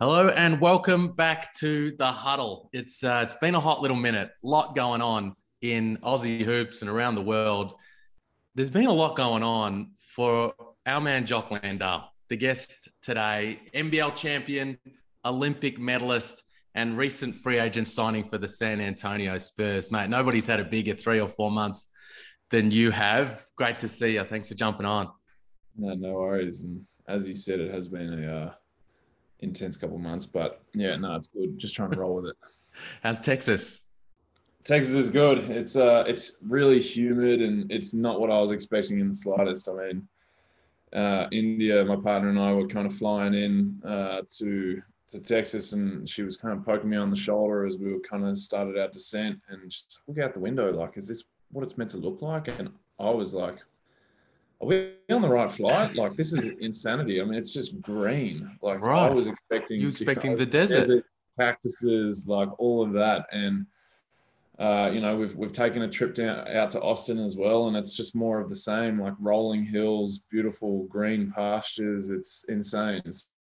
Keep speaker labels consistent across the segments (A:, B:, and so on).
A: Hello and welcome back to the huddle. It's uh, it's been a hot little minute. A lot going on in Aussie hoops and around the world. There's been a lot going on for our man Jock Landale, the guest today, NBL champion, Olympic medalist, and recent free agent signing for the San Antonio Spurs. Mate, nobody's had a bigger three or four months than you have. Great to see you. Thanks for jumping on.
B: No, no worries. And as you said, it has been a uh intense couple months. But yeah, no, it's good. Just trying to roll with it.
A: How's Texas?
B: Texas is good. It's uh, it's really humid and it's not what I was expecting in the slightest. I mean, uh, India, my partner and I were kind of flying in uh, to to Texas, and she was kind of poking me on the shoulder as we were kind of started our descent, and just look out the window, like, is this what it's meant to look like? And I was like, are we on the right flight? Like this is insanity. I mean, it's just green. Like right. I was expecting
A: you expecting the desert. desert.
B: cactuses, like all of that. And uh, you know, we've we've taken a trip down out to Austin as well, and it's just more of the same, like rolling hills, beautiful green pastures. It's insane.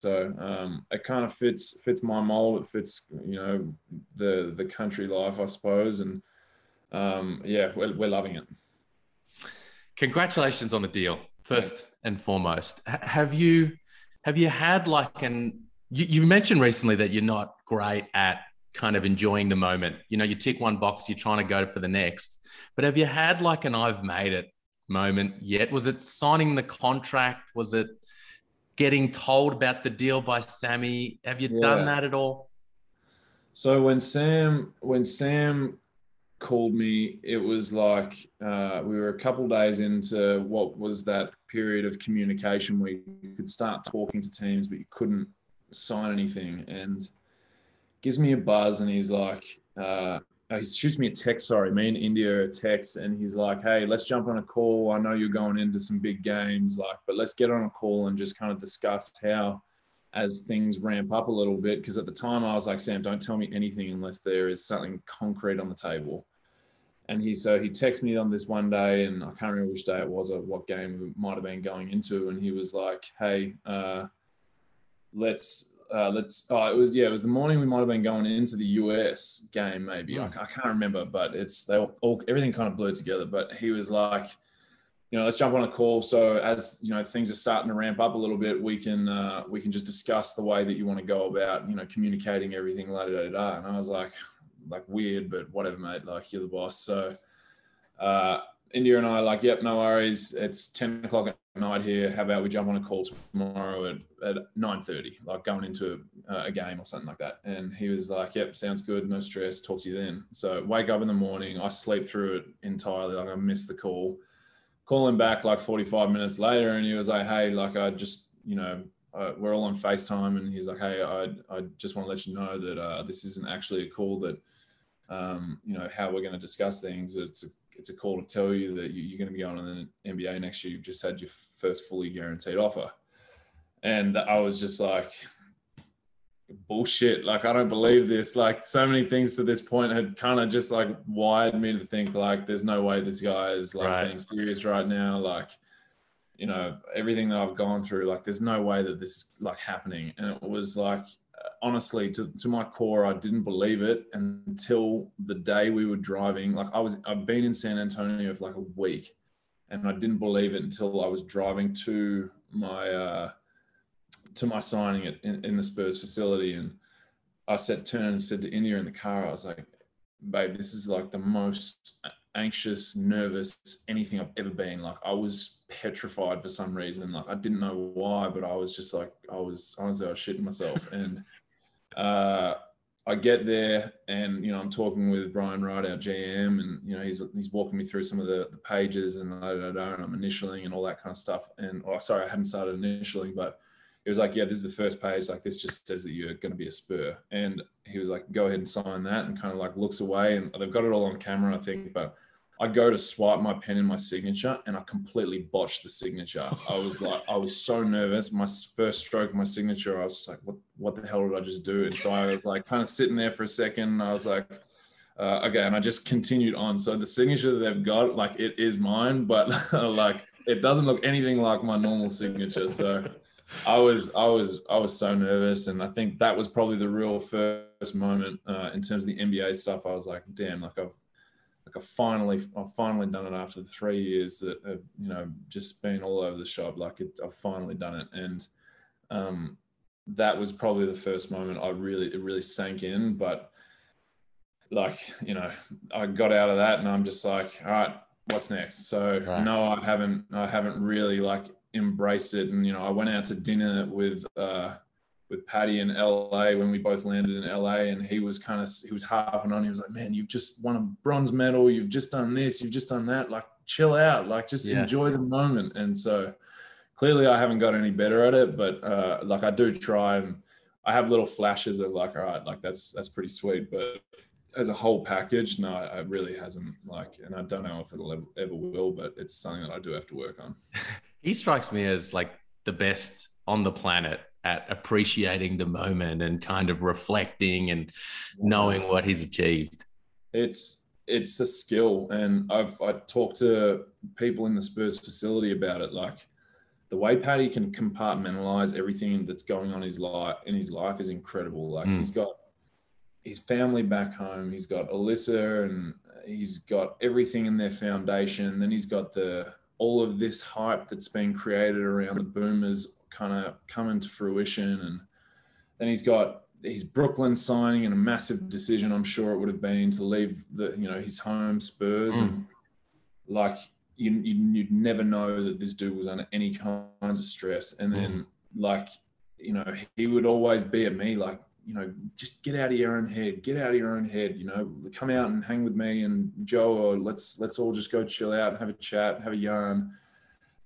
B: So um, it kind of fits fits my mold. It fits, you know, the the country life, I suppose. And um, yeah, we're, we're loving it
A: congratulations on the deal first and foremost. H- have you have you had like an you, you mentioned recently that you're not great at kind of enjoying the moment. You know, you tick one box, you're trying to go for the next. But have you had like an I've made it moment yet? Was it signing the contract? Was it getting told about the deal by Sammy? Have you yeah. done that at all?
B: So when Sam when Sam called me, it was like uh, we were a couple days into what was that period of communication where you could start talking to teams, but you couldn't sign anything. And gives me a buzz, and he's like, uh, he shoots me a text. Sorry, me and India a text, and he's like, "Hey, let's jump on a call. I know you're going into some big games, like, but let's get on a call and just kind of discuss how." As things ramp up a little bit because at the time I was like, Sam, don't tell me anything unless there is something concrete on the table. And he so he texted me on this one day, and I can't remember which day it was or what game we might have been going into, and he was like, "Hey, uh, let's uh, let's oh it was yeah it was the morning we might have been going into the US game maybe mm. I, I, can't remember but it's they all everything kind of blurred together but he was like you know let's jump on a call so as you know things are starting to ramp up a little bit we can uh, we can just discuss the way that you want to go about you know communicating everything la da da da and I was like like weird, but whatever, mate. Like you're the boss. So uh, India and I like, yep, no worries. It's 10 o'clock at night here. How about we jump on a call tomorrow at, at 9.30, like going into a, a, game or something like that. And he was like, yep, sounds good. No stress. Talk to you then. So wake up in the morning. I sleep through it entirely. Like I missed the call. Call him back like 45 minutes later. And he was like, hey, like I just, you know, uh, we're all on FaceTime and he's like, hey, I, I just want to let you know that uh, this isn't actually a call that – um, you know how we're going to discuss things. It's a, it's a call to tell you that you, are going to be on an NBA next year. You've just had your first fully guaranteed offer, and I was just like, bullshit. Like I don't believe this. Like so many things to this point had kind of just like wired me to think like, there's no way this guy is like right. being serious right now. Like you know everything that I've gone through. Like there's no way that this is like happening, and it was like honestly, to, to my core, I didn't believe it until the day we were driving. Like I was, I've been in San Antonio for like a week, and I didn't believe it until I was driving to my uh, to my signing at, in, in the Spurs facility, and I said, turned and said to India in the car, I was like, "Babe, this is like the most anxious, nervous, anything I've ever been. Like I was petrified for some reason. Like I didn't know why, but I was just like I was honestly I was shitting myself. And uh, I get there and you know I'm talking with Brian Wright, our GM, and you know he's he's walking me through some of the, the pages and da, da, da, and I'm initialing and all that kind of stuff. And oh, sorry, I hadn't started initialing, but it was like, yeah, this is the first page. Like this just says that you're going to be a Spur. And he was like, go ahead and sign that, and kind of like looks away, and they've got it all on camera, I think, but I go to swipe my pen in my signature and I completely botched the signature. I was like, I was so nervous. My first stroke of my signature, I was like, what, what the hell did I just do? And so I was like, kind of sitting there for a second. I was like, uh, okay. And I just continued on. So the signature that they've got, like, it is mine, but like, it doesn't look anything like my normal signature. So I was, I was, I was so nervous, and I think that was probably the real first moment uh, in terms of the NBA stuff. I was like, damn, like I've, like I finally, I've finally done it after the three years that have, you know, just been all over the shop. Like it, I've finally done it, and um, that was probably the first moment I really, it really sank in. But like, you know, I got out of that, and I'm just like, all right, what's next? So right. no, I haven't, I haven't really like embrace it. And you know, I went out to dinner with uh, with Patty in LA when we both landed in LA, and he was kind of he was harping on. He was like, "Man, you've just won a bronze medal. You've just done this. You've just done that. Like, chill out. Like, just yeah. enjoy the moment." And so, clearly, I haven't got any better at it, but uh, like I do try, and I have little flashes of like, all right, like that's that's pretty sweet, but as a whole package, no, it really hasn't. Like, and I don't know if it'll ever, ever will, but it's something that I do have to work on.
A: he strikes me as like the best on the planet at appreciating the moment and kind of reflecting and knowing what he's achieved.
B: It's it's a skill, and I've I talked to people in the Spurs facility about it. Like the way Patty can compartmentalize everything that's going on in his life in his life is incredible. Like mm. he's got his family back home. He's got Alyssa, and he's got everything in their foundation. Then he's got the all of this hype that's been created around the boomers kind of coming to fruition. And then he's got his Brooklyn signing and a massive decision, I'm sure it would have been to leave the, you know, his home Spurs. Mm. And like, you, you'd never know that this dude was under any kinds of stress. And then, mm. like, you know, he would always be at me like, you know, just get out of your own head, get out of your own head, you know, come out and hang with me and Joe, or let's, let's all just go chill out and have a chat, have a yarn.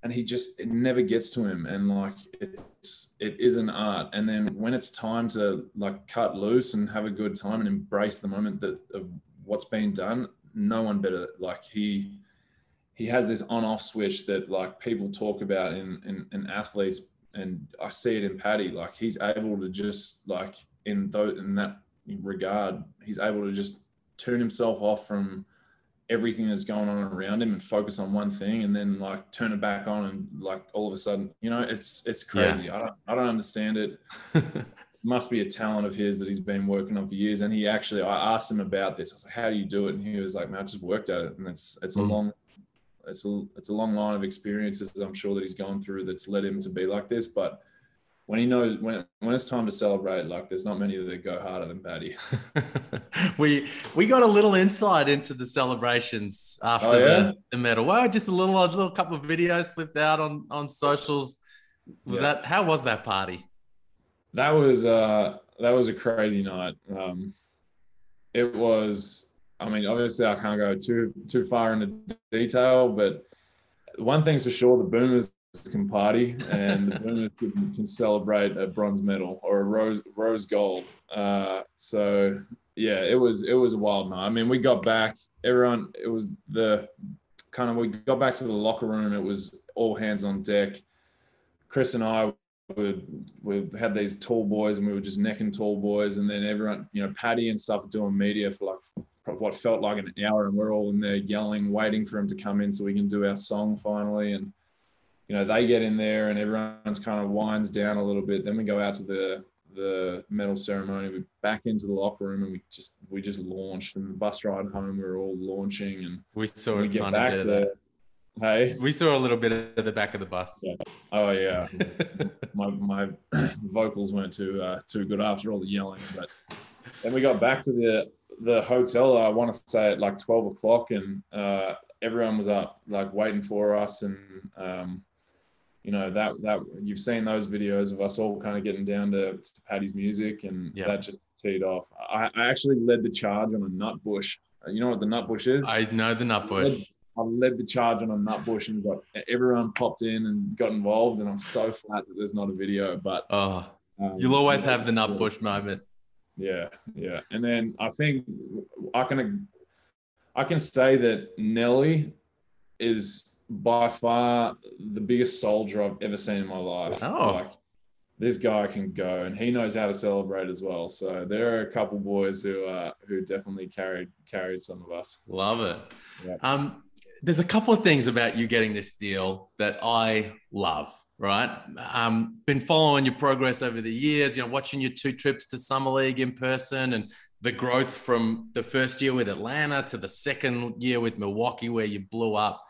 B: And he just, it never gets to him. And like, it's, it is an art. And then when it's time to like cut loose and have a good time and embrace the moment that of what's being done, no one better. Like he, he has this on off switch that like people talk about in, in, in athletes and I see it in Patty. Like he's able to just like in those in that regard, he's able to just turn himself off from everything that's going on around him and focus on one thing and then like turn it back on and like all of a sudden you know it's it's crazy. Yeah. i don't i don't understand it. It must be a talent of his that he's been working on for years. And he actually i asked him about this. I was like how do you do it? And he was like man i just worked at it. And it's it's mm. a long it's a it's a long line of experiences i'm sure that he's gone through that's led him to be like this. But when he knows when when it's time to celebrate, like there's not many that go harder than Patty.
A: we we got a little insight into the celebrations after oh, yeah? the, the medal. Well, just a little a little couple of videos slipped out on on socials. Was yeah. that how was that party?
B: That was uh that was a crazy night. Um, it was. I mean, obviously, I can't go too too far into detail, but one thing's for sure: the Boomers can party and the Boomers can, celebrate a bronze medal or a rose rose gold. Uh, so yeah, it was it was a wild night. I mean, we got back. Everyone, it was the kind of we got back to the locker room. It was all hands on deck. Chris and I would we had these tall boys and we were just necking tall boys and then everyone you know patty and stuff doing media for like what felt like an hour and we're all in there yelling waiting for him to come in so we can do our song finally and you know, they get in there and everyone's kind of winds down a little bit. Then we go out to the the medal ceremony. We back into the locker room and we just we just launched. And the bus ride home, we are all launching and
A: we saw we get back there.
B: Hey,
A: we saw a little bit of the back of the bus.
B: Yeah. Oh yeah, my my vocals weren't too uh, too good after all the yelling. But then we got back to the the hotel. I want to say at like twelve o'clock, and uh, everyone was up like waiting for us, and um, you know that that you've seen those videos of us all kind of getting down to, to Patty's music, and yep. that just teed off. I, I, actually led the charge on a nut bush. You know what the nut bush is?
A: I know the nut bush. I
B: led, I led the charge on a nut bush and got everyone popped in and got involved. And I'm so flat that there's not a video, but
A: oh, um, you'll always have the nut bush moment.
B: Yeah, yeah. And then I think I can I can say that Nelly is by far the biggest soldier I've ever seen in my life.
A: Oh.
B: Like, this guy can go and he knows how to celebrate as well. So there are a couple boys who uh, who definitely carried carried some of us.
A: Love it. Um, there's a couple of things about you getting this deal that I love. right? Um, been following your progress over the years, you know, watching your two trips to Summer League in person and the growth from the first year with Atlanta to the second year with Milwaukee, where you blew up.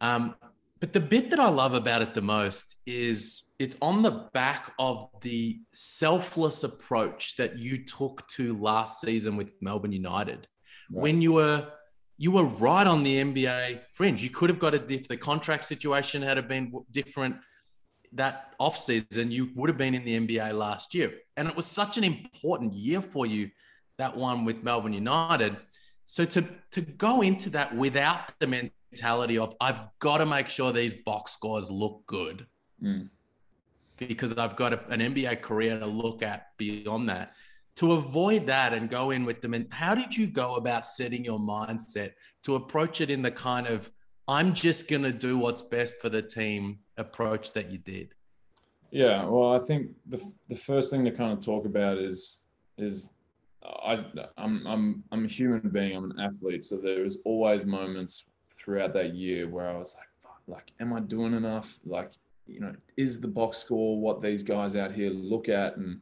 A: Um, but the bit that I love about it the most is it's on the back of the selfless approach that you took to last season with Melbourne United. Right. When you were you were right on the NBA fringe. You could have got it if the contract situation had been different that off season, you would have been in the NBA last year. And it was such an important year for you, that one with Melbourne United. So to to go into that without the mentality of I've got to make sure these box scores look good. Mm. Because I've got a, an NBA career to look at beyond that to avoid that and go in with them and how did you go about setting your mindset to approach it in the kind of i'm just going to do what's best for the team approach that you did
B: yeah well i think the, the first thing to kind of talk about is is I, I'm, I'm, I'm a human being. I'm an athlete. So there was always moments throughout that year where I was like, like, am I doing enough? Like, you know, is the box score what these guys out here look at? And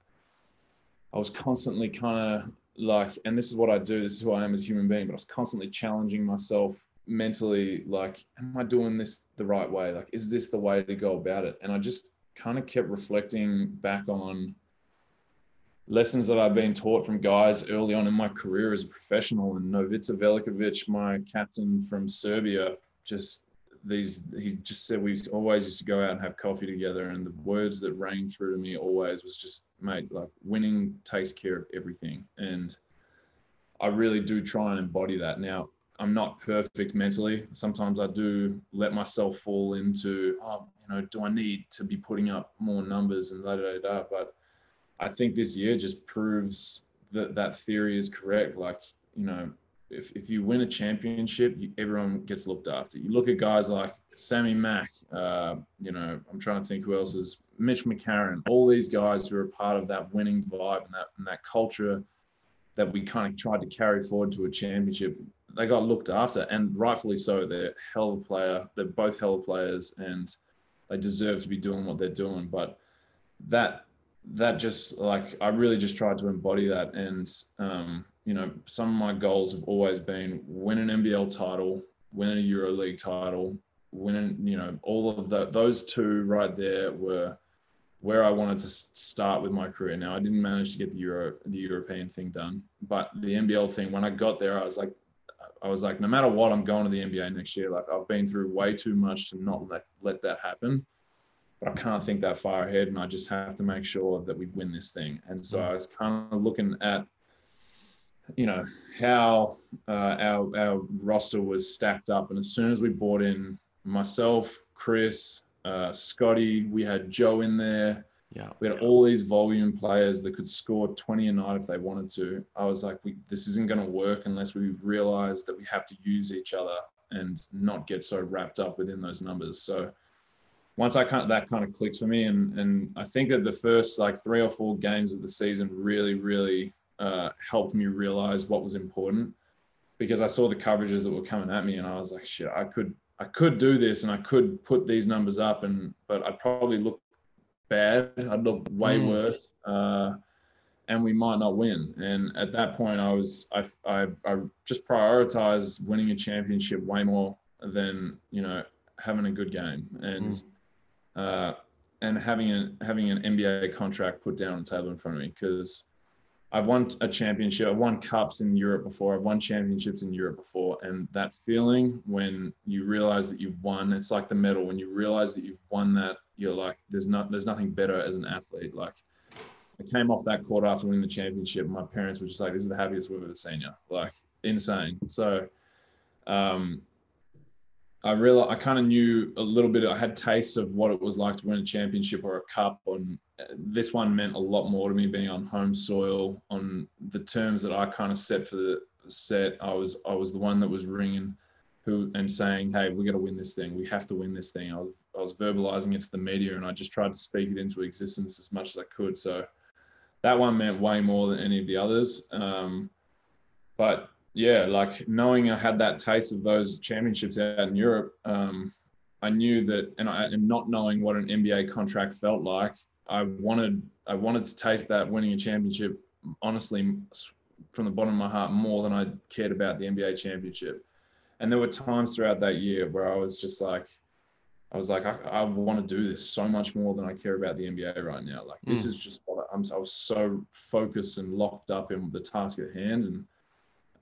B: I was constantly kind of like, and this is what I do, this is who I am as a human being, but I was constantly challenging myself mentally, like, am I doing this the right way? Like, is this the way to go about it? And I just kind of kept reflecting back on lessons that I've been taught from guys early on in my career as a professional. And Novica Veličković, my captain from Serbia, just these he just said we always used to go out and have coffee together. And the words that rang through to me always was just mate like winning takes care of everything. And i really do try and embody that. Now i'm not perfect mentally. Sometimes i do let myself fall into oh you know do i need to be putting up more numbers and da da da but i think this year just proves that that theory is correct like you know if, if you win a championship, you, everyone gets looked after. You look at guys like Sammy Mack, uh, you know, I'm trying to think who else is Mitch McCarron, all these guys who are part of that winning vibe and that and that culture that we kind of tried to carry forward to a championship. They got looked after, and rightfully so. They're hell of a player. They're both hell of players, and they deserve to be doing what they're doing. But that that just like I really just tried to embody that, and um, you know, some of my goals have always been win an NBL title, win a EuroLeague title, win, you know, all of the, those two right there were where I wanted to start with my career. Now I didn't manage to get the Euro, the European thing done, but the NBL thing, when I got there, I was like, I was like, no matter what, I'm going to the NBA next year. Like I've been through way too much to not let, let that happen. But I can't think that far ahead and I just have to make sure that we win this thing. And so I was kind of looking at you know how uh, our our roster was stacked up, and as soon as we brought in myself, Chris, uh, Scotty, we had Joe in there.
A: Yeah,
B: we had all these volume players that could score 20 a night if they wanted to. I was like, we, this isn't going to work unless we realize that we have to use each other and not get so wrapped up within those numbers. So once I kind of, that kind of clicks for me, and and I think that the first like three or four games of the season really, really uh, helped me realize what was important because I saw the coverages that were coming at me and I was like, shit, I could I could do this and I could put these numbers up and but I'd probably look bad. I'd look way mm. worse. Uh, and we might not win. And at that point, I was I, I, I just prioritized winning a championship way more than you know having a good game and mm. Uh, and having a having an NBA contract put down on the table in front of me because I've won a championship, I've won cups in Europe before, I've won championships in Europe before. And that feeling when you realize that you've won, it's like the medal. When you realize that you've won that, you're like, there's not there's nothing better as an athlete. Like I came off that court after winning the championship. My parents were just like, this is the happiest we've ever seen you. Like insane. So um I I kind of knew a little bit. I had tastes of what it was like to win a championship or a cup. On this one meant a lot more to me being on home soil, on the terms that I kind of set for the set. I was I was the one that was ringing, who and saying, "Hey, we got to win this thing. We have to win this thing." I was I was verbalizing it to the media, and I just tried to speak it into existence as much as I could. So that one meant way more than any of the others. Um, but yeah, like knowing I had that taste of those championships out in Europe, um, I knew that, and I and not knowing what an NBA contract felt like, I wanted I wanted to taste that winning a championship. Honestly, from the bottom of my heart, more than I cared about the NBA championship. And there were times throughout that year where I was just like, I was like, I, I want to do this so much more than I care about the NBA right now. Like this mm. is just what I'm. I was so focused and locked up in the task at hand, and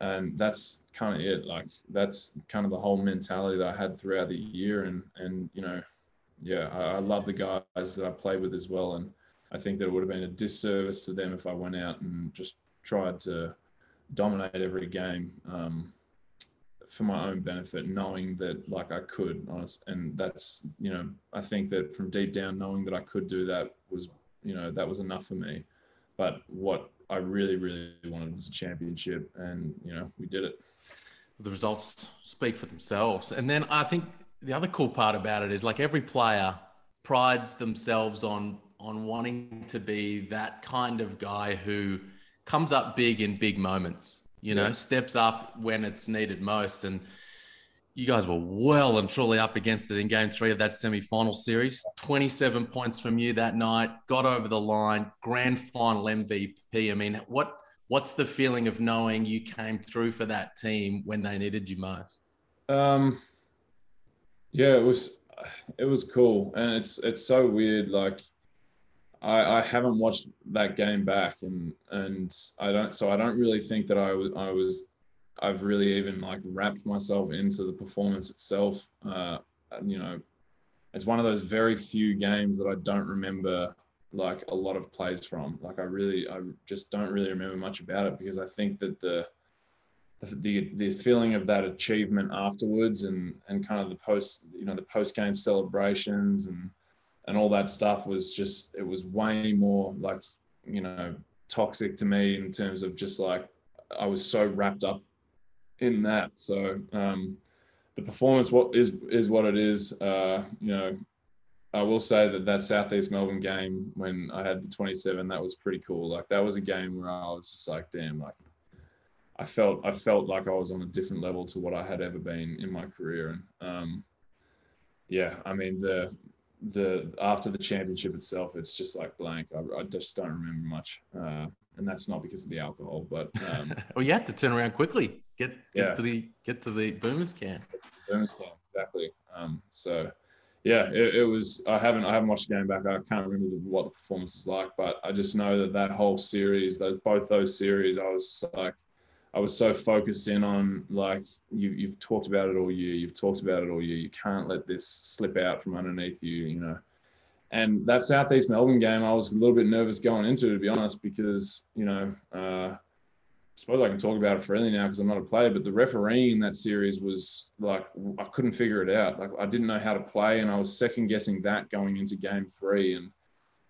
B: and that's kind of it. Like that's kind of the whole mentality that I had throughout the year, and and you know, yeah, I, I love the guys that I played with as well, and I think that it would have been a disservice to them if I went out and just tried to dominate every game. Um, for my own benefit, knowing that like I could, honest, and that's you know I think that from deep down knowing that I could do that was you know that was enough for me. But what I really really wanted a championship, and you know we did it.
A: The results speak for themselves, and then I think the other cool part about it is like every player prides themselves on on wanting to be that kind of guy who comes up big in big moments you know, yeah. steps up when it's needed most. And you guys were well and truly up against it in game three of that semi final series. 27 points from you that night, got over the line, grand final MVP. I mean, what what's the feeling of knowing you came through for that team when they needed you most?
B: Um, yeah, it was it was cool, and it's it's so weird. Like I, I haven't watched that game back, and and I don't. So I don't really think that I was I was I've really even like wrapped myself into the performance itself. Uh, you know, it's one of those very few games that I don't remember like a lot of plays from. Like I really, I just don't really remember much about it because I think that the the the feeling of that achievement afterwards and and kind of the post you know the post game celebrations and and all that stuff was just it was way more like you know toxic to me in terms of just like I was so wrapped up in that. So um, the performance what is is what it is. Uh, you know, I will say that that Southeast Melbourne game when I had the 27, that was pretty cool. Like that was a game where I was just like, damn, like I felt I felt like I was on a different level to what I had ever been in my career. And um, yeah, I mean the the after the championship itself, it's just like blank. I, I just don't remember much, uh, and that's not because of the alcohol, but um,
A: well, you had to turn around quickly. Get get yeah. to the get to the boomers camp.
B: Boomers camp, exactly. Um, so yeah, it, it, was. I haven't I haven't watched the game back. I can't remember the, what the performance is like, but I just know that that whole series, those both those series, I was like I was so focused in on like you, you've talked about it all year. You've talked about it all year. You can't let this slip out from underneath you. You know, and that Southeast Melbourne game, I was a little bit nervous going into it, to be honest, because you know, uh, suppose I can talk about it freely now because I'm not a player. But the refereeing in that series was like I couldn't figure it out. Like I didn't know how to play, and I was second guessing that going into game three, and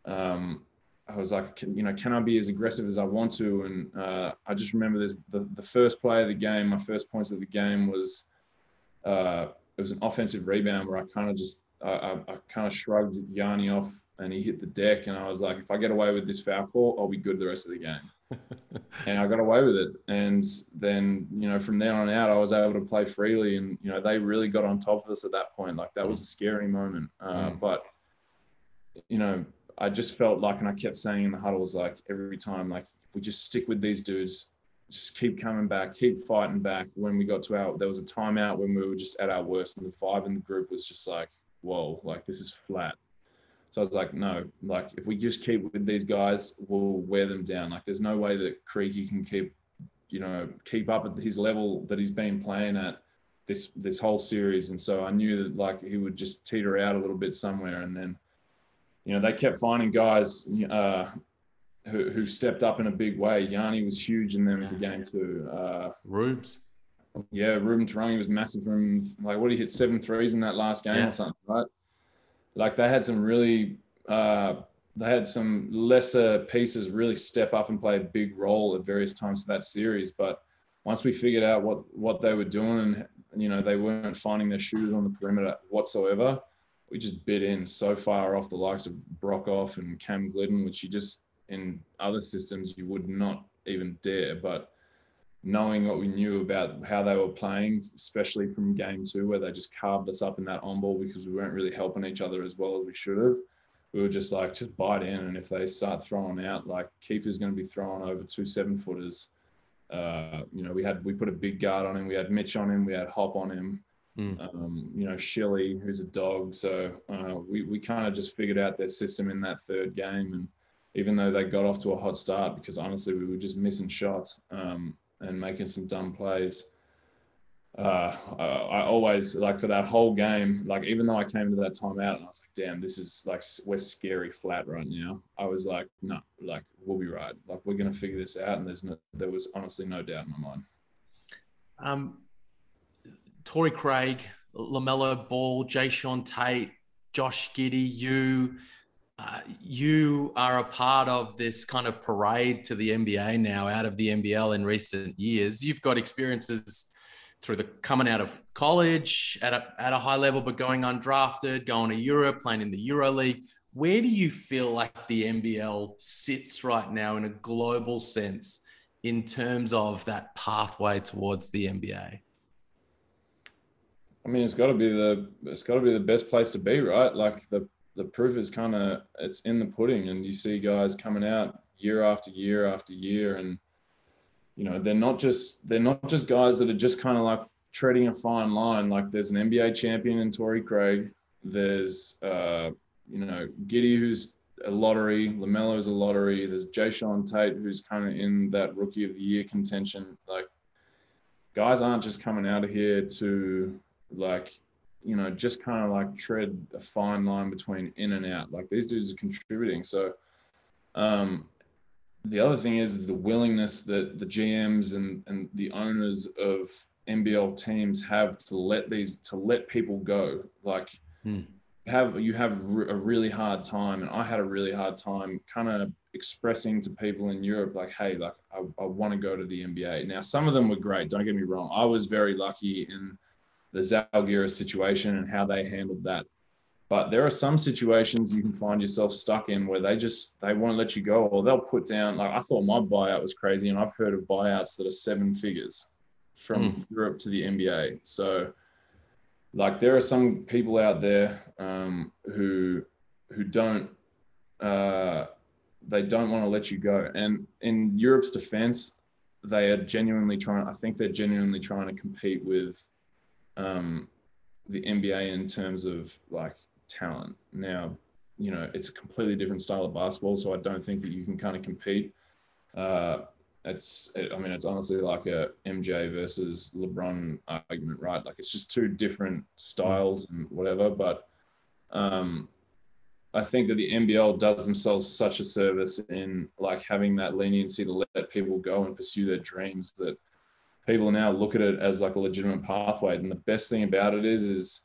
B: um, I was like, can, you know, can I be as aggressive as I want to? And uh, I just remember this, the, the first play of the game, my first points of the game was, uh, it was an offensive rebound where I kind of just, I, I, I kind of shrugged Yanni off and he hit the deck. And I was like, if I get away with this foul call, I'll be good the rest of the game. and I got away with it. And then, you know, from there on out, I was able to play freely. And, you know, they really got on top of us at that point. Like that was a scary moment. Uh, mm. But, you know, I just felt like, and I kept saying in the huddles, like every time, like we just stick with these dudes, just keep coming back, keep fighting back. When we got to our, there was a timeout when we were just at our worst, and the five in the group was just like, whoa, like this is flat. So I was like, no, like if we just keep with these guys, we'll wear them down. Like there's no way that Creaky can keep, you know, keep up at his level that he's been playing at this this whole series. And so I knew that like he would just teeter out a little bit somewhere, and then you know, they kept finding guys uh, who, who stepped up in a big way. Yanni was huge in them yeah. for game two. Uh,
A: Rubes.
B: Yeah, Reuben Te Rangi was massive from like what he hit seven threes in that last game yeah. or something, right? Like they had some really uh, they had some lesser pieces really step up and play a big role at various times of that series. But once we figured out what what they were doing and you know they weren't finding their shoes on the perimeter whatsoever, we just bit in so far off the likes of Broekhoff and Cam Gliddon, which you just in other systems you would not even dare. But knowing what we knew about how they were playing, especially from game two, where they just carved us up in that on ball because we weren't really helping each other as well as we should have. We were just like, just bite in. And if they start throwing out, like Keifer's going to be throwing over two seven footers. Uh, you know, we had, we put a big guard on him. We had Mitch on him. We had Hop on him. Mm. Um, you know, Shilly, who's a dog. So uh, we, we kind of just figured out their system in that third game. And even though they got off to a hot start, because honestly, we were just missing shots. Um, and making some dumb plays. Uh, I always like for that whole game, like even though I came into that timeout and I was like, damn, this is like we're scary flat right now. I was like, no, like we'll be right. Like we're gonna figure this out. And there's no, there was honestly no doubt in my mind.
A: Um, Torrey Craig, LaMelo Ball, Jae'Sean Tate, Josh Giddey, you uh, you are a part of this kind of parade to the NBA now out of the NBL in recent years. You've got experiences through the coming out of college at a, at a high level, but going undrafted, going to Europe, playing in the Euro League. Where do you feel like the NBL sits right now in a global sense in terms of that pathway towards the NBA?
B: I mean, it's got to be the it's got to be the best place to be, right? Like the the proof is kind of it's in the pudding, and you see guys coming out year after year after year, and you know they're not just they're not just guys that are just kind of like treading a fine line. Like there's an NBA champion in Torrey Craig. There's uh, you know Giddey who's a lottery. LaMelo is a lottery. There's Jae'Sean Tate who's kind of in that rookie of the year contention. Like guys aren't just coming out of here to like you know, just kind of like tread a fine line between in and out. Like these dudes are contributing. So um, the other thing is the willingness that the GMs and, and the owners of NBL teams have to let these to let people go. Like hmm. have you have a really hard time, and I had a really hard time kind of expressing to people in Europe like, hey, like I, I want to go to the NBA. Now some of them were great. Don't get me wrong. I was very lucky in the Zalgiris situation and how they handled that. But there are some situations you can find yourself stuck in where they just they won't let you go, or they'll put down. Like I thought my buyout was crazy, and I've heard of buyouts that are seven figures from mm. Europe to the NBA. So, like there are some people out there um, who who don't uh, they don't want to let you go. And in Europe's defense, they are genuinely trying. I think they're genuinely trying to compete with um, the NBA in terms of like talent. Now, you know, it's a completely different style of basketball, so I don't think that you can kind of compete. Uh, it's, I mean, it's honestly like a MJ versus LeBron argument, right? Like it's just two different styles and whatever. But um, I think that the NBL does themselves such a service in like having that leniency to let people go and pursue their dreams that people now look at it as like a legitimate pathway. And the best thing about it is, is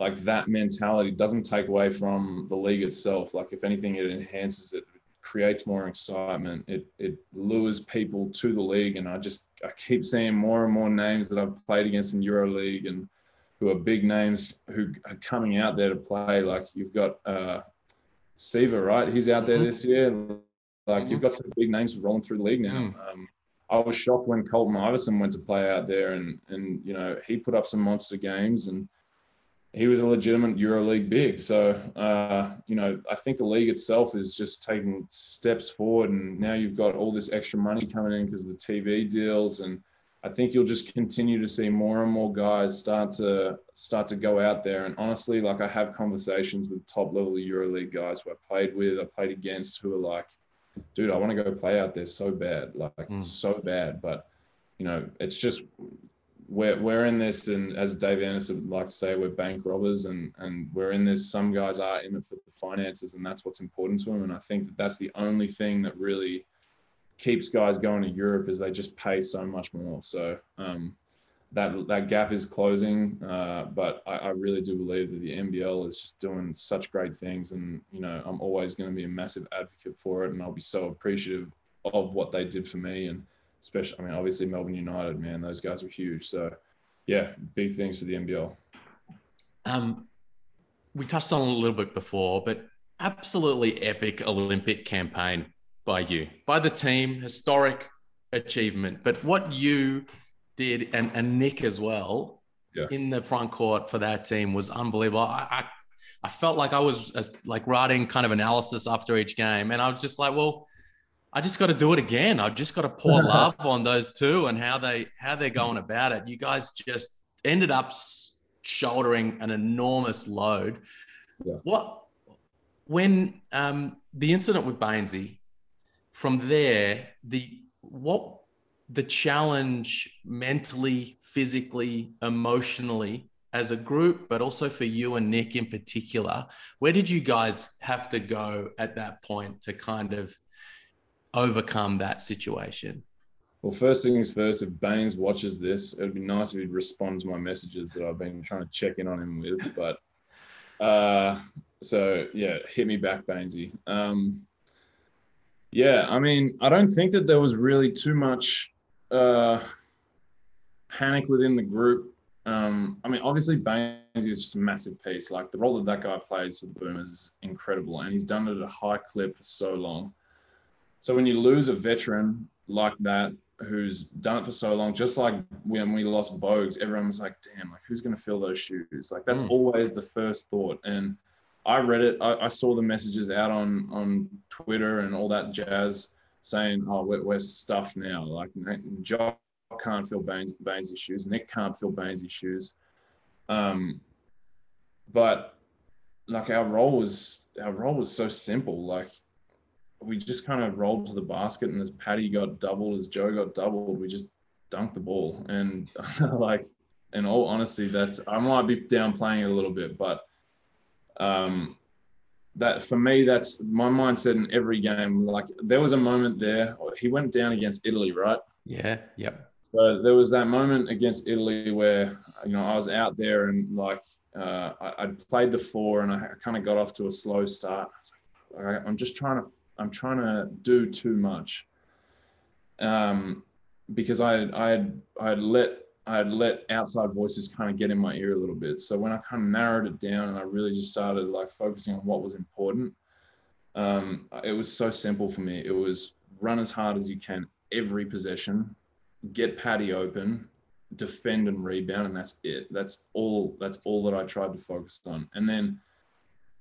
B: like that mentality doesn't take away from the league itself. Like if anything, it enhances it, creates more excitement. It it lures people to the league. And I just I keep seeing more and more names that I've played against in Euro League and who are big names who are coming out there to play. Like you've got uh Siva, right? He's out there mm-hmm. this year. Like mm-hmm. you've got some big names rolling through the league now. Mm. Um, I was shocked when Colton Iverson went to play out there, and and you know he put up some monster games, and he was a legitimate EuroLeague big. So uh, you know I think the league itself is just taking steps forward, and now you've got all this extra money coming in because of the TV deals, and I think you'll just continue to see more and more guys start to start to go out there. And honestly, like I have conversations with top level EuroLeague guys who I played with, I played against, who are like dude, I want to go play out there so bad, like mm. so bad. But you know, it's just we're we're in this, and as Dave Andersen would like to say, we're bank robbers, and and we're in this. Some guys are in it for the finances, and that's what's important to them. And I think that that's the only thing that really keeps guys going to Europe is they just pay so much more. So um, that that gap is closing. Uh, but I, I, really do believe that the NBL is just doing such great things, and you know I'm always going to be a massive advocate for it, and I'll be so appreciative of what they did for me, and especially I mean obviously Melbourne United, man, those guys were huge. So yeah, big things for the NBL.
A: Um, we touched on a little bit before, but absolutely epic Olympic campaign by you, by the team, historic, achievement. But what you did, and, and Nick as well,
B: Yeah.
A: in the front court for that team was unbelievable. I, I, I felt like I was uh, like writing kind of analysis after each game, and I was just like, well, I just got to do it again. I just got to pour love on those two and how they how they're going about it. You guys just ended up shouldering an enormous load.
B: Yeah.
A: What when um, the incident with Baynesy, from there, the what the challenge mentally, physically, emotionally as a group, but also for you and Nick in particular, where did you guys have to go at that point to kind of overcome that situation?
B: Well, first things first, if Baynes watches this, it'd be nice if he'd respond to my messages that I've been trying to check in on him with. But uh, so yeah, hit me back, Baynesy. Um, yeah, I mean, I don't think that there was really too much uh, panic within the group. Um, I mean, obviously, Baynes is just a massive piece. Like the role that that guy plays for the Boomers is incredible, and he's done it at a high clip for so long. So when you lose a veteran like that, who's done it for so long, just like when we lost Bogues, everyone was like, "Damn, like who's going to fill those shoes?" Like that's
A: Mm.
B: always the first thought. And I read it. I, I saw the messages out on on Twitter and all that jazz saying, "Oh, we're, we're stuffed now." Like Jock can't fill Baynes Baynes' shoes. Nick can't fill Baynes' shoes. Um, but like our role was our role was so simple. Like we just kind of rolled to the basket, and as Patty got doubled, as Joe got doubled, we just dunked the ball. And like, in all honesty, that's I might be downplaying it a little bit, but um, that for me, that's my mindset in every game. Like there was a moment there. He went down against Italy, right?
A: Yeah. Yep.
B: So there was that moment against Italy where you know I was out there and like uh, I, I'd played the four and I kind of got off to a slow start. I was like, "All right, I'm just trying to I'm trying to do too much, um, because I I had I had let I had let outside voices kind of get in my ear a little bit. So when I kind of narrowed it down and I really just started like focusing on what was important, um, it was so simple for me. It was run as hard as you can every possession, get Patty open, defend and rebound, and that's it. That's all. That's all that I tried to focus on. And then,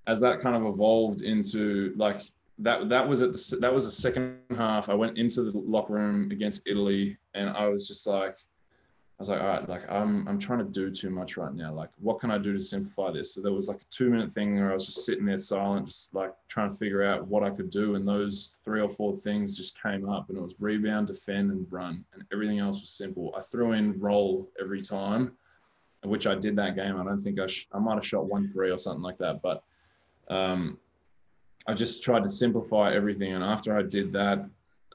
B: as that kind of evolved into like that, that was at the that was the second half. I went into the locker room against Italy, and I was just like, was like, all right, like I'm I'm trying to do too much right now. Like, what can I do to simplify this? So there was like a two minute thing where I was just sitting there silent, just like trying to figure out what I could do. And those three or four things just came up, and it was rebound, defend, and run, and everything else was simple. I threw in roll every time, which I did that game. I don't think I sh- I might have shot one three or something like that, but um, I just tried to simplify everything. And after I did that,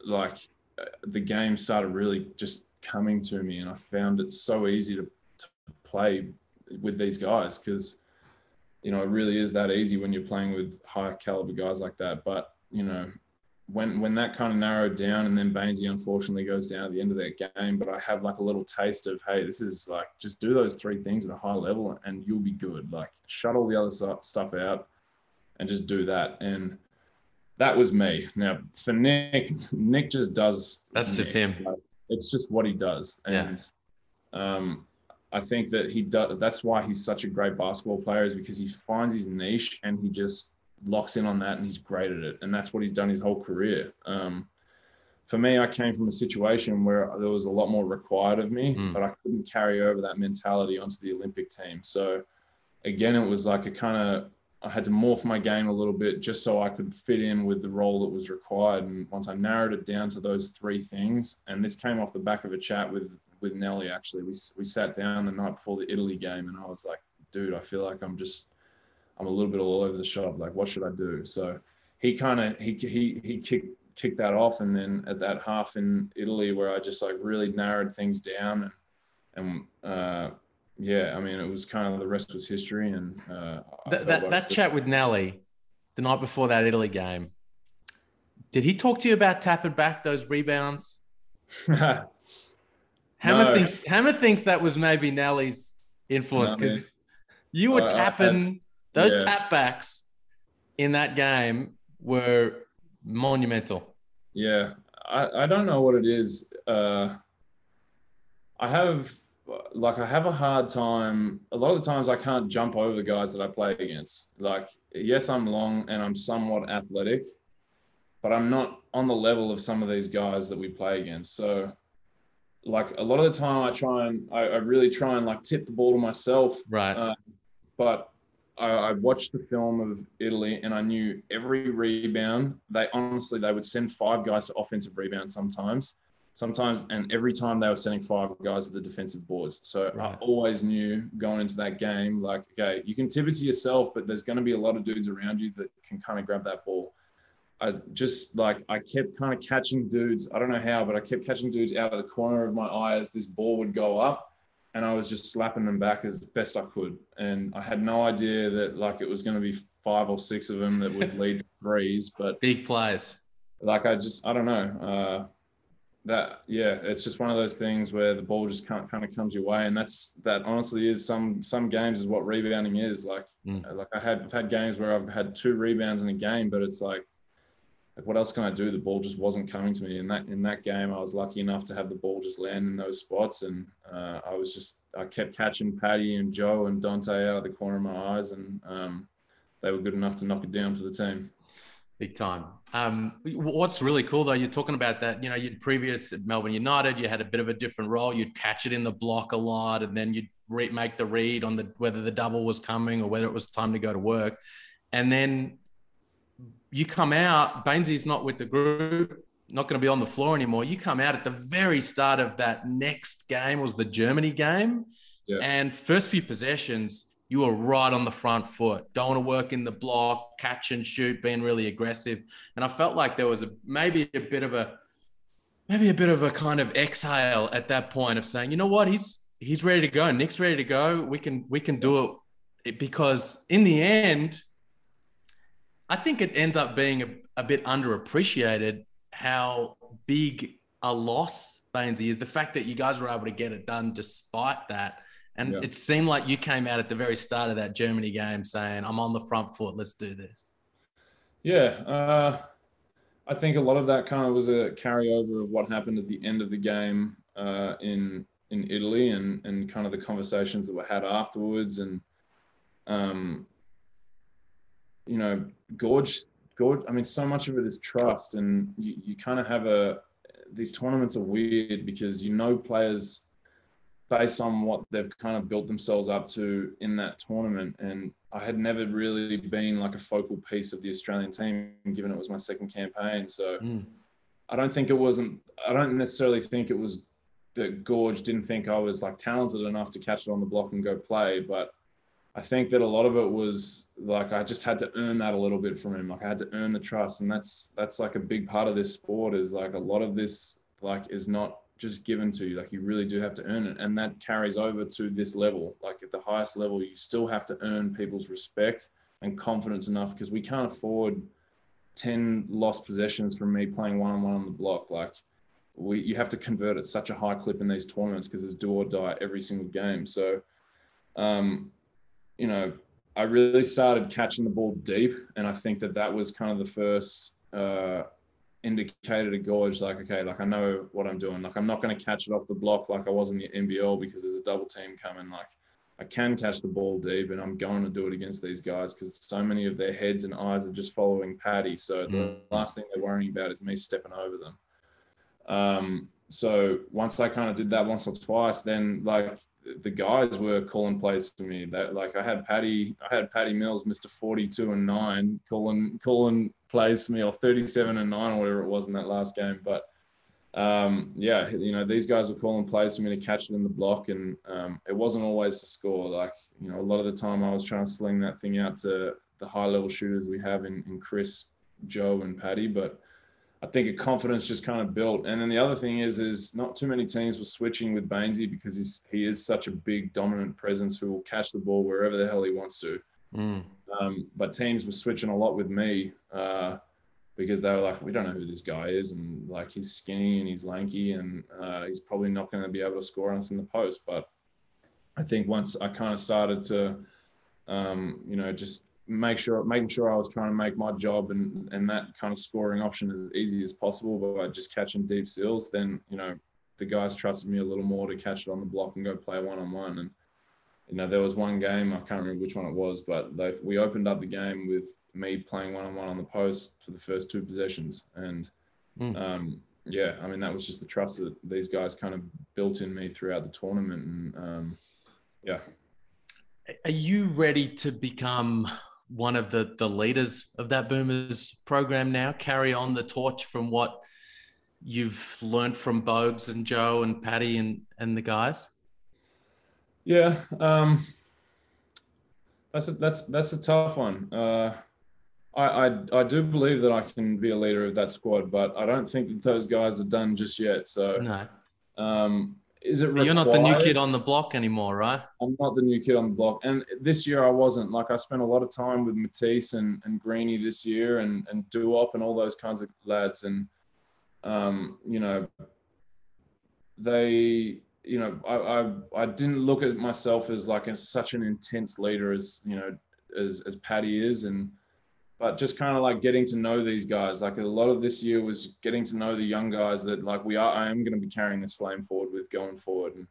B: like uh, the game started really just coming to me and I found it so easy to, to play with these guys because you know it really is that easy when you're playing with high caliber guys like that. But you know when when that kind of narrowed down and then Baynesy unfortunately goes down at the end of that game but I have like a little taste of hey this is like just do those three things at a high level and you'll be good. Like shut all the other stuff out and just do that. And that was me. Now for Nick Nick just does
A: That's just him.
B: Like, it's just what he does
A: Yeah.
B: and um, I think that he does. That's why he's such a great basketball player is because he finds his niche and he just locks in on that and he's great at it. And that's what he's done his whole career. Um, for me, I came from a situation where there was a lot more required of me,
A: Mm.
B: but I couldn't carry over that mentality onto the Olympic team. So again, it was like a kind of I had to morph my game a little bit just so I could fit in with the role that was required. And once I narrowed it down to those three things, and this came off the back of a chat with with Nelly actually. We we sat down the night before the Italy game, and I was like, dude, I feel like I'm just I'm a little bit all over the shop. Like, what should I do? So he kind of he he he kicked kicked that off, and then at that half in Italy where I just like really narrowed things down and and uh, yeah, I mean it was kind of the rest was history, and uh,
A: That, that,
B: like-
A: that chat with Nelly the night before that Italy game, did he talk to you about tapping back those rebounds? Hammer
B: No.
A: thinks Hammer thinks that was maybe Nelly's influence
B: No,
A: because you were
B: I- I-
A: tapping those
B: yeah.
A: tap backs in that game were monumental.
B: Yeah, I, I don't know what it is. Uh, I have like I have a hard time. A lot of the times I can't jump over the guys that I play against. Like yes, I'm long and I'm somewhat athletic, but I'm not on the level of some of these guys that we play against. So like a lot of the time I try and I, I really try and like tip the ball to myself.
A: Right. Uh,
B: but I, I, watched the film of Italy and I knew every rebound. They honestly they would send five guys to offensive rebound sometimes, sometimes, and every time they were sending five guys to the defensive boards. So right. I always knew going into that game, like, okay, you can tip it to yourself, but there's going to be a lot of dudes around you that can kind of grab that ball. I just like I kept kind of catching dudes. I don't know how, but I kept catching dudes out of the corner of my eye as this ball would go up, and I was just slapping them back as best I could. And I had no idea that like it was going to be five or six of them that would lead to threes, but
A: big plays.
B: Like I just I don't know. Uh, that yeah, it's just one of those things where the ball just can't kind of comes your way, and that's that honestly is some some games is what rebounding is like. Mm. Like I had I've had games where I've had two rebounds in a game, but it's like like what else can I do? The ball just wasn't coming to me. In that in that game, I was lucky enough to have the ball just land in those spots, and uh, I was just I kept catching Patty and Joe and Dante out of the corner of my eyes, and um, they were good enough to knock it down for the team.
A: Big time. Um, what's really cool though, you're talking about that. You know, you'd previous at Melbourne United, you had a bit of a different role. You'd catch it in the block a lot, and then you'd re- make the read on the whether the double was coming or whether it was time to go to work. And then you come out, Baynesy's not with the group, not going to be on the floor anymore. You come out at the very start of that next game was the Germany game. Yeah. And first few possessions, you were right on the front foot, going to work in the block, catch and shoot, being really aggressive. And I felt like there was a maybe a bit of a maybe a bit of a kind of exhale at that point of saying, you know what, he's he's ready to go. Nick's ready to go. We can we can do it because in the end, I think it ends up being a, a bit underappreciated how big a loss Baynesy is. The fact that you guys were able to get it done despite that. And yeah. it seemed like you came out at the very start of that Germany game saying, I'm on the front foot, let's do this.
B: Yeah. Uh, I think a lot of that kind of was a carryover of what happened at the end of the game uh, in in Italy and, and kind of the conversations that were had afterwards. And um, you know, gorge, gorge. I mean, so much of it is trust, and you, you kind of have a. These tournaments are weird because you know players based on what they've kind of built themselves up to in that tournament. And I had never really been like a focal piece of the Australian team, given it was my second campaign. So mm. I don't think it wasn't, I don't necessarily think it was that Gorge didn't think I was like talented enough to catch it on the block and go play. But I think that a lot of it was like I just had to earn that a little bit from him. Like I had to earn the trust, and that's that's like a big part of this sport. Is like a lot of this like is not just given to you. Like you really do have to earn it, and that carries over to this level. Like at the highest level, you still have to earn people's respect and confidence enough because we can't afford ten lost possessions from me playing one on one on the block. Like we, you have to convert at such a high clip in these tournaments because it's do or die every single game. So. Um, you know, I really started catching the ball deep, and I think that that was kind of the first uh, indicator to Gorge, like, okay, like I know what I'm doing. Like I'm not going to catch it off the block like I was in the NBL because there's a double team coming. Like I can catch the ball deep, and I'm going to do it against these guys because so many of their heads and eyes are just following Patty. So mm. the last thing they're worrying about is me stepping over them. Um, so once I kind of did that once or twice, then like the guys were calling plays for me. That like I had Patty, I had Patty Mills, Mister Forty Two and Nine, calling calling plays for me, or Thirty Seven and Nine, or whatever it was in that last game. But um, yeah, you know these guys were calling plays for me to catch it in the block, and um, it wasn't always to score. Like you know, a lot of the time I was trying to sling that thing out to the high level shooters we have in, in Chris, Joe, and Patty, but I think a confidence just kind of built. And then the other thing is, is not too many teams were switching with Baynesy because he's he is such a big dominant presence who will catch the ball wherever the hell he wants to. Mm. Um, but teams were switching a lot with me uh, because they were like, we don't know who this guy is, and like he's skinny and he's lanky, and uh, he's probably not going to be able to score on us in the post. But I think once I kind of started to, um, you know, just make sure making sure I was trying to make my job and and that kind of scoring option as easy as possible by just catching deep seals, then you know the guys trusted me a little more to catch it on the block and go play one on one. And you know there was one game I can't remember which one it was, but they we opened up the game with me playing one on one on the post for the first two possessions, and mm. um, yeah, I mean that was just the trust that these guys kind of built in me throughout the tournament, and um, yeah.
A: Are you ready to become one of the the leaders of that Boomers program now? Carry on the torch from what you've learned from Bogues and Joe and Patty and and the guys.
B: Yeah, um, that's a, that's that's a tough one. Uh, I, I I do believe that I can be a leader of that squad, but I don't think that those guys are done just yet. So
A: no.
B: Um, is it
A: you're not the new kid on the block anymore right
B: i'm not the new kid on the block and this year i wasn't like i spent a lot of time with Matisse and, and greeny this year and and Duop and all those kinds of lads and um, you know they you know I, I i didn't look at myself as like a, such an intense leader as you know as as Patty is and but just kind of like getting to know these guys. Like a lot of this year was getting to know the young guys that like we are. I am going to be carrying this flame forward with going forward, and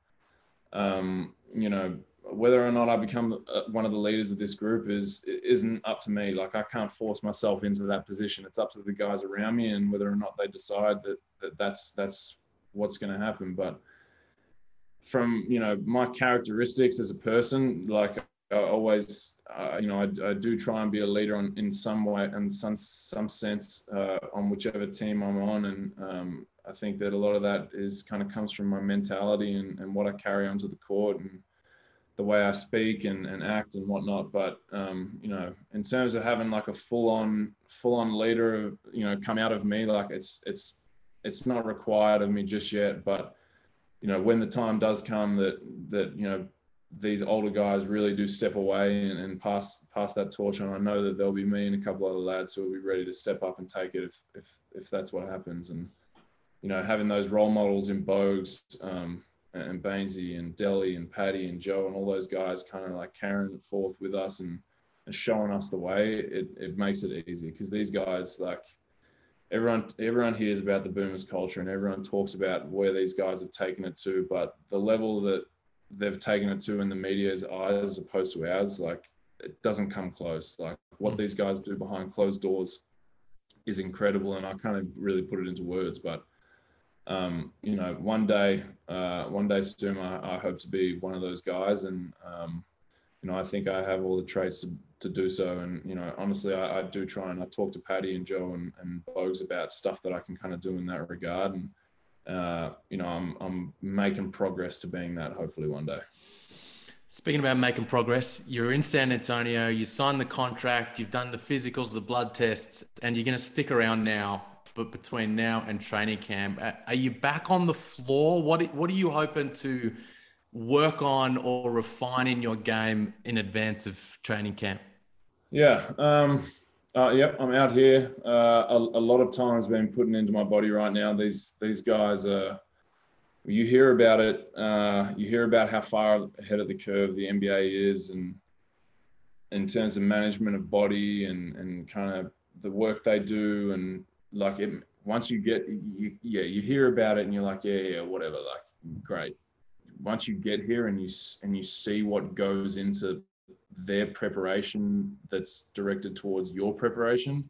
B: um, you know whether or not I become uh, one of the leaders of this group is isn't up to me. Like I can't force myself into that position. It's up to the guys around me and whether or not they decide that, that that's that's what's going to happen. But from you know my characteristics as a person, like I always, uh, you know, I, I, do try and be a leader on, in some way, and some some sense, uh, on whichever team I'm on, and um, I think that a lot of that is kind of comes from my mentality and, and what I carry onto the court and the way I speak and, and act and whatnot. But um, you know, in terms of having like a full on full on leader, you know, come out of me, like it's it's it's not required of me just yet, but you know, when the time does come that that you know these older guys really do step away and, and, pass pass that torch on. I know that there'll be me and a couple other lads who will be ready to step up and take it if if if that's what happens. And you know, having those role models in Bogues um, and Baynesy and Delly and Patty and Joe and all those guys kind of like carrying it forth with us and, and showing us the way, it, it makes it easy because these guys like everyone everyone hears about the boomers culture and everyone talks about where these guys have taken it to, but the level that they've taken it to in the media's eyes as opposed to ours, like it doesn't come close. Like what mm. these guys do behind closed doors is incredible, and I can't really put it into words. But um, you know, one day, uh, one day soon, I, I, hope to be one of those guys, and um, you know, I think I have all the traits to, to do so. And you know, honestly, I, I, do try and I talk to Patty and Joe and, and Bogues about stuff that I can kind of do in that regard, and uh, you know, I'm, I'm making progress to being that hopefully one day.
A: Speaking about making progress, you're in San Antonio, you signed the contract, you've done the physicals, the blood tests, and you're going to stick around now. But between now and training camp, are you back on the floor? What What are you hoping to work on or refine in your game in advance of training camp?
B: Yeah, um, uh, yep, I'm out here. Uh, a, a, lot of time's been putting into my body right now. These these guys are. You hear about it. Uh, you hear about how far ahead of the curve the NBA is, and in terms of management of body and and kind of the work they do, and like it, once you get, you, yeah, you hear about it, and you're like, yeah, yeah, whatever, like great. Once you get here and you and you see what goes into their preparation that's directed towards your preparation,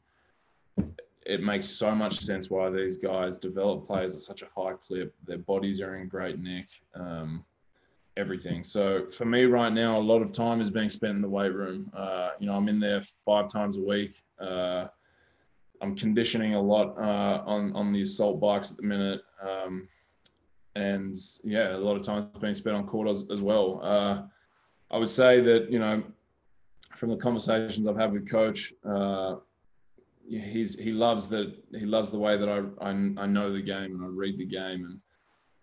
B: it makes so much sense why these guys develop players at such a high clip. Their bodies are in great nick, um, everything. So for me right now, a lot of time is being spent in the weight room. Uh, you know, I'm in there five times a week. Uh, I'm conditioning a lot uh, on on the assault bikes at the minute, um, and yeah, a lot of time is being spent on court as, as well. Uh, I would say that you know from the conversations I've had with Coach, uh, he's he loves that he loves the way that I, I, I know the game and I read the game,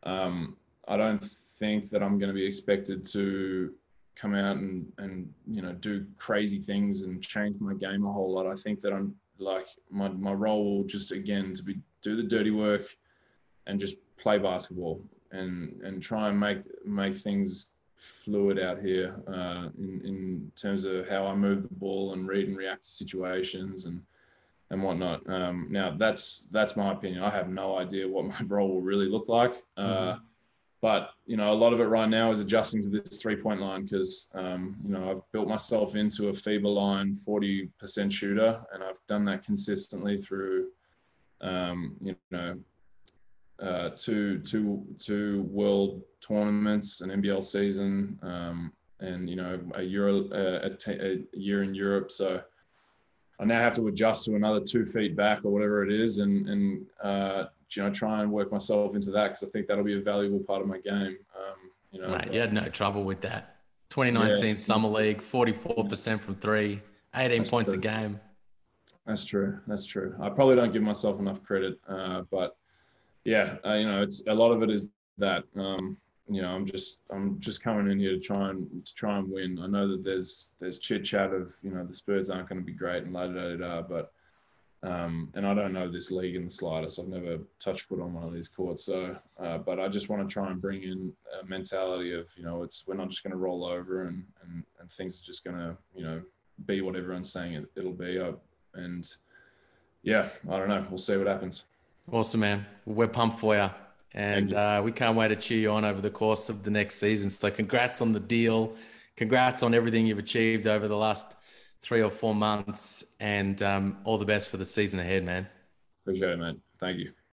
B: and um, I don't think that I'm going to be expected to come out and and you know do crazy things and change my game a whole lot. I think that I'm like my my role will just again to be do the dirty work and just play basketball and and try and make make things fluid out here uh, in in terms of how I move the ball and read and react to situations and and whatnot. Um, now that's that's my opinion. I have no idea what my role will really look like. Uh, mm-hmm. But you know, a lot of it right now is adjusting to this three-point line because um, you know I've built myself into a FIBA line 40% shooter, and I've done that consistently through um, you know uh, two two two world tournaments, an NBL season, um, and you know a Euro uh, a year in Europe. So I now have to adjust to another two feet back or whatever it is, and and uh, you know try and work myself into that because I think that'll be a valuable part of my game. Um, you know,
A: Mate, you had no trouble with that. 2019 yeah. Summer League, 44% from three, 18 That's points true. a game.
B: That's true. That's true. I probably don't give myself enough credit, uh, but yeah, uh, you know, it's a lot of it is that. Um, you know, I'm just I'm just coming in here to try and to try and win. I know that there's there's chit chat of you know the Spurs aren't going to be great and la da da da, but um, and I don't know this league in the slightest. I've never touched foot on one of these courts. So, uh, but I just want to try and bring in a mentality of, you know, it's we're not just going to roll over and, and, and things are just going to, you know, be what everyone's saying it, it'll be. Uh, and yeah, I don't know. We'll see what happens.
A: Awesome, man. We're pumped for you. And. Uh, we can't wait to cheer you on over the course of the next season. So, congrats on the deal. Congrats on everything you've achieved over the last three or four months, and um, all the best for the season ahead, man.
B: Appreciate it, man. Thank you.